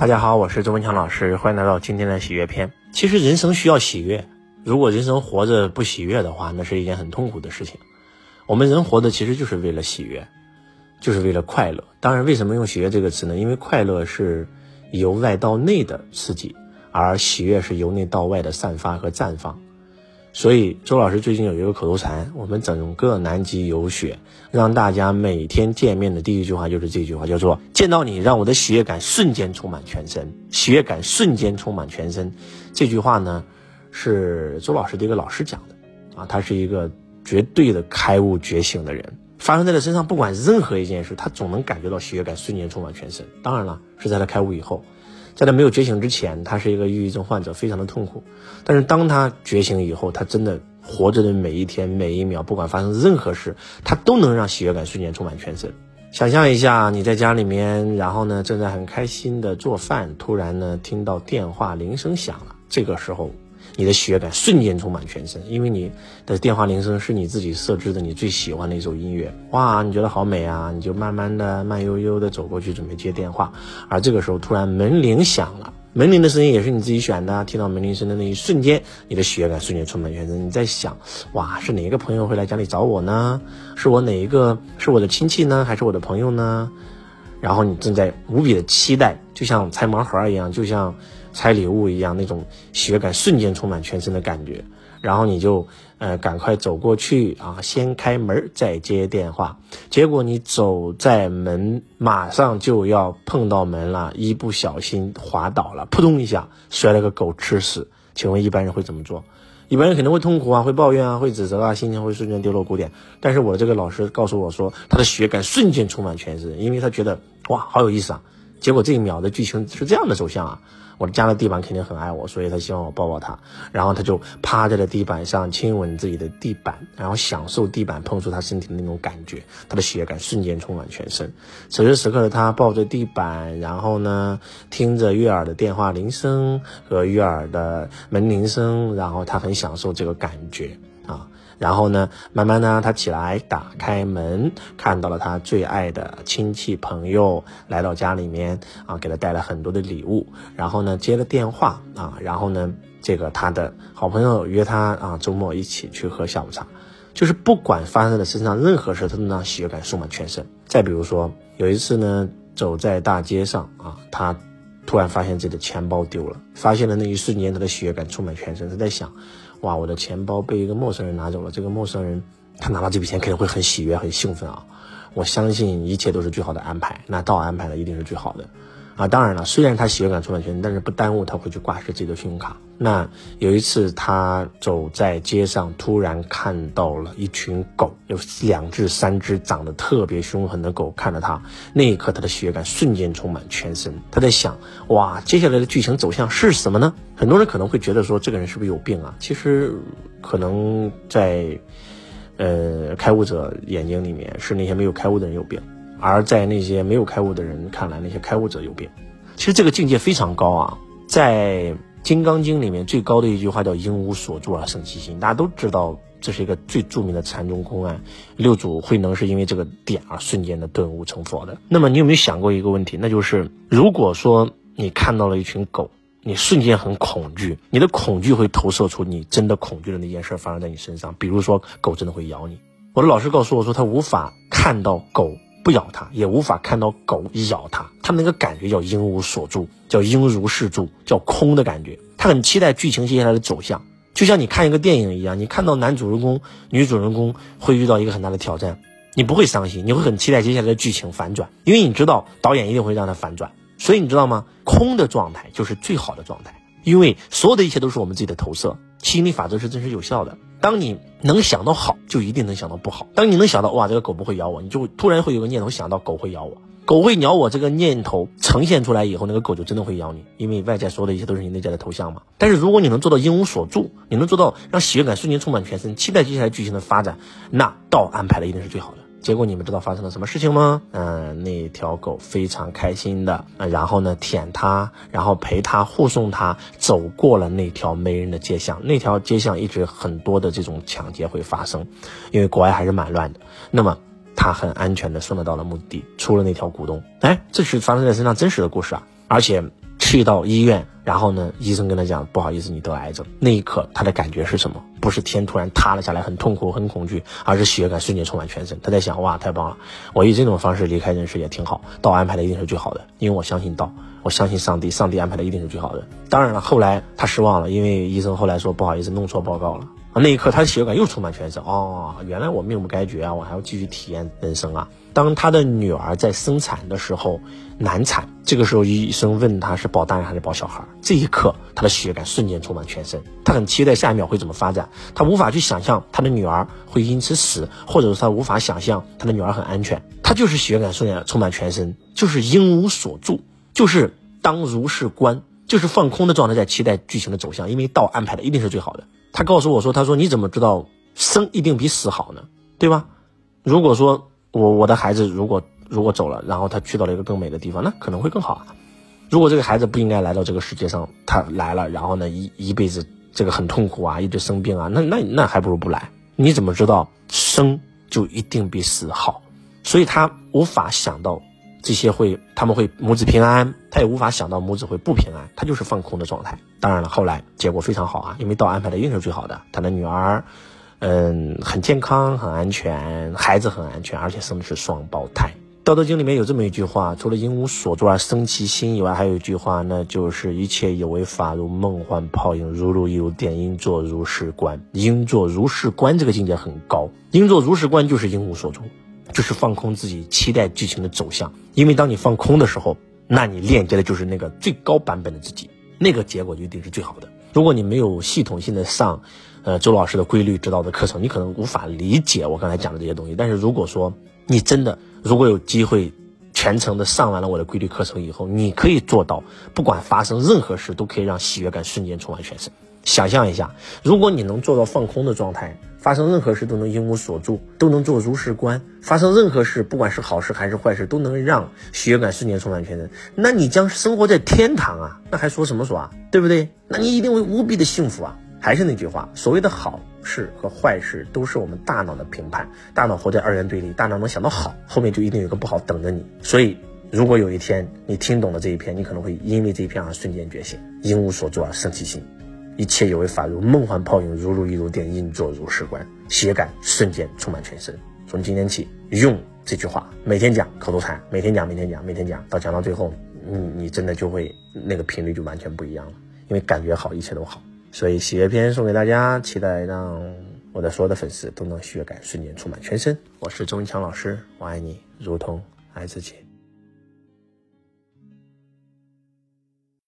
大家好，我是周文强老师，欢迎来到今天的喜悦篇。其实人生需要喜悦，如果人生活着不喜悦的话，那是一件很痛苦的事情。我们人活的其实就是为了喜悦，就是为了快乐。当然，为什么用喜悦这个词呢？因为快乐是由外到内的刺激，而喜悦是由内到外的散发和绽放。所以，周老师最近有一个口头禅，我们整个南极有雪，让大家每天见面的第一句话就是这句话，叫做“见到你，让我的喜悦感瞬间充满全身，喜悦感瞬间充满全身”。这句话呢，是周老师的一个老师讲的，啊，他是一个绝对的开悟觉醒的人，发生在他身上，不管任何一件事，他总能感觉到喜悦感瞬间充满全身。当然了，是在他开悟以后。在他没有觉醒之前，他是一个抑郁症患者，非常的痛苦。但是当他觉醒以后，他真的活着的每一天每一秒，不管发生任何事，他都能让喜悦感瞬间充满全身。想象一下，你在家里面，然后呢正在很开心的做饭，突然呢听到电话铃声响了，这个时候。你的喜悦感瞬间充满全身，因为你的电话铃声是你自己设置的，你最喜欢的一首音乐，哇，你觉得好美啊，你就慢慢的、慢悠悠的走过去准备接电话，而这个时候突然门铃响了，门铃的声音也是你自己选的，听到门铃声的那一瞬间，你的喜悦感瞬间充满全身，你在想，哇，是哪一个朋友会来家里找我呢？是我哪一个是我的亲戚呢，还是我的朋友呢？然后你正在无比的期待，就像拆盲盒一样，就像。拆礼物一样，那种喜悦感瞬间充满全身的感觉，然后你就呃赶快走过去啊，先开门再接电话。结果你走在门，马上就要碰到门了，一不小心滑倒了，扑通一下摔了个狗吃屎。请问一般人会怎么做？一般人肯定会痛苦啊，会抱怨啊，会指责啊，心情会瞬间跌落谷底。但是我这个老师告诉我说，他的喜悦感瞬间充满全身，因为他觉得哇好有意思啊。结果这一秒的剧情是这样的走向啊。我的家的地板肯定很爱我，所以他希望我抱抱他，然后他就趴在了地板上亲吻自己的地板，然后享受地板碰触他身体的那种感觉，他的喜悦感瞬间充满全身。此时此刻的他抱着地板，然后呢听着悦耳的电话铃声和悦耳的门铃声，然后他很享受这个感觉啊。然后呢，慢慢呢，他起来打开门，看到了他最爱的亲戚朋友来到家里面啊，给他带来很多的礼物。然后呢，接了电话啊，然后呢，这个他的好朋友约他啊，周末一起去喝下午茶。就是不管发生在身上任何事，他都让喜悦感充满全身。再比如说，有一次呢，走在大街上啊，他突然发现自己的钱包丢了，发现的那一瞬间，他的喜悦感充满全身。他在想。哇！我的钱包被一个陌生人拿走了。这个陌生人，他拿到这笔钱肯定会很喜悦、很兴奋啊！我相信一切都是最好的安排。那到安排的一定是最好的啊！当然了，虽然他喜悦感充满全身，但是不耽误他会去挂失自己的信用卡。那有一次，他走在街上，突然看到了一群狗，有两只、三只长得特别凶狠的狗看着他。那一刻，他的喜悦感瞬间充满全身。他在想：哇，接下来的剧情走向是什么呢？很多人可能会觉得说，这个人是不是有病啊？其实，可能在呃开悟者眼睛里面，是那些没有开悟的人有病；而在那些没有开悟的人看来，那些开悟者有病。其实这个境界非常高啊，在。《金刚经》里面最高的一句话叫“因无所住而生其心”，大家都知道这是一个最著名的禅宗公案。六祖慧能是因为这个点而瞬间的顿悟成佛的。那么你有没有想过一个问题？那就是如果说你看到了一群狗，你瞬间很恐惧，你的恐惧会投射出你真的恐惧的那件事发生在你身上，比如说狗真的会咬你。我的老师告诉我说，他无法看到狗。不咬它，也无法看到狗咬它。他们那个感觉叫应无所住，叫应如是住，叫空的感觉。他很期待剧情接下来的走向，就像你看一个电影一样，你看到男主人公、女主人公会遇到一个很大的挑战，你不会伤心，你会很期待接下来的剧情反转，因为你知道导演一定会让他反转。所以你知道吗？空的状态就是最好的状态，因为所有的一切都是我们自己的投射。吸引力法则是真实有效的。当你能想到好，就一定能想到不好。当你能想到哇，这个狗不会咬我，你就突然会有个念头想到狗会咬我，狗会咬我。这个念头呈现出来以后，那个狗就真的会咬你，因为外在所有的一切都是你内在的头像嘛。但是如果你能做到因无所住，你能做到让喜悦感瞬间充满全身，期待接下来剧情的发展，那道安排的一定是最好的。结果你们知道发生了什么事情吗？嗯，那条狗非常开心的，然后呢舔它，然后陪它护送它走过了那条没人的街巷。那条街巷一直很多的这种抢劫会发生，因为国外还是蛮乱的。那么它很安全的送它到了目的地，出了那条古洞。哎，这是发生在身上真实的故事啊！而且去到医院，然后呢，医生跟他讲，不好意思，你得癌症。那一刻，他的感觉是什么？不是天突然塌了下来，很痛苦，很恐惧，而是喜悦感瞬间充满全身。他在想，哇，太棒了！我以这种方式离开人世也挺好，道安排的一定是最好的，因为我相信道，我相信上帝，上帝安排的一定是最好的。当然了，后来他失望了，因为医生后来说，不好意思，弄错报告了。啊，那一刻他的喜悦感又充满全身。哦，原来我命不该绝啊，我还要继续体验人生啊。当他的女儿在生产的时候难产，这个时候医生问他是保大人还是保小孩，这一刻他的喜悦感瞬间充满全身。他很期待下一秒会怎么发展，他无法去想象他的女儿会因此死，或者是他无法想象他的女儿很安全。他就是喜悦感瞬间充满全身，就是应无所住，就是当如是观，就是放空的状态，在期待剧情的走向，因为道安排的一定是最好的。他告诉我说：“他说你怎么知道生一定比死好呢？对吧？如果说我我的孩子如果如果走了，然后他去到了一个更美的地方，那可能会更好啊。如果这个孩子不应该来到这个世界上，他来了，然后呢一一辈子这个很痛苦啊，一直生病啊，那那那还不如不来。你怎么知道生就一定比死好？所以他无法想到。”这些会，他们会母子平安，他也无法想到母子会不平安，他就是放空的状态。当然了，后来结果非常好啊，因为道安排的一定是最好的。他的女儿，嗯，很健康，很安全，孩子很安全，而且生的是双胞胎。道德经里面有这么一句话，除了因无所住而生其心以外，还有一句话，那就是一切有为法如梦幻泡影，如露亦如电，应作如是观。应作如是观这个境界很高，应作如是观就是因无所住。就是放空自己，期待剧情的走向。因为当你放空的时候，那你链接的就是那个最高版本的自己，那个结果就一定是最好的。如果你没有系统性的上，呃，周老师的规律指导的课程，你可能无法理解我刚才讲的这些东西。但是如果说你真的如果有机会全程的上完了我的规律课程以后，你可以做到，不管发生任何事，都可以让喜悦感瞬间充满全身。想象一下，如果你能做到放空的状态。发生任何事都能因无所住，都能做如是观。发生任何事，不管是好事还是坏事，都能让喜悦感瞬间充满全身。那你将生活在天堂啊！那还说什么说啊？对不对？那你一定会无比的幸福啊！还是那句话，所谓的好事和坏事，都是我们大脑的评判。大脑活在二元对立，大脑能想到好，后面就一定有个不好等着你。所以，如果有一天你听懂了这一篇，你可能会因为这一篇而瞬间觉醒，因无所住而生其心。一切有为法如梦幻泡影，如露亦如电，应作如是观。喜悦感瞬间充满全身。从今天起，用这句话每天讲口头禅，每天讲，每天讲，每天讲，到讲到最后，你你真的就会那个频率就完全不一样了，因为感觉好，一切都好。所以喜悦篇送给大家，期待让我的所有的粉丝都能喜悦感瞬间充满全身。我是周文强老师，我爱你，如同爱自己。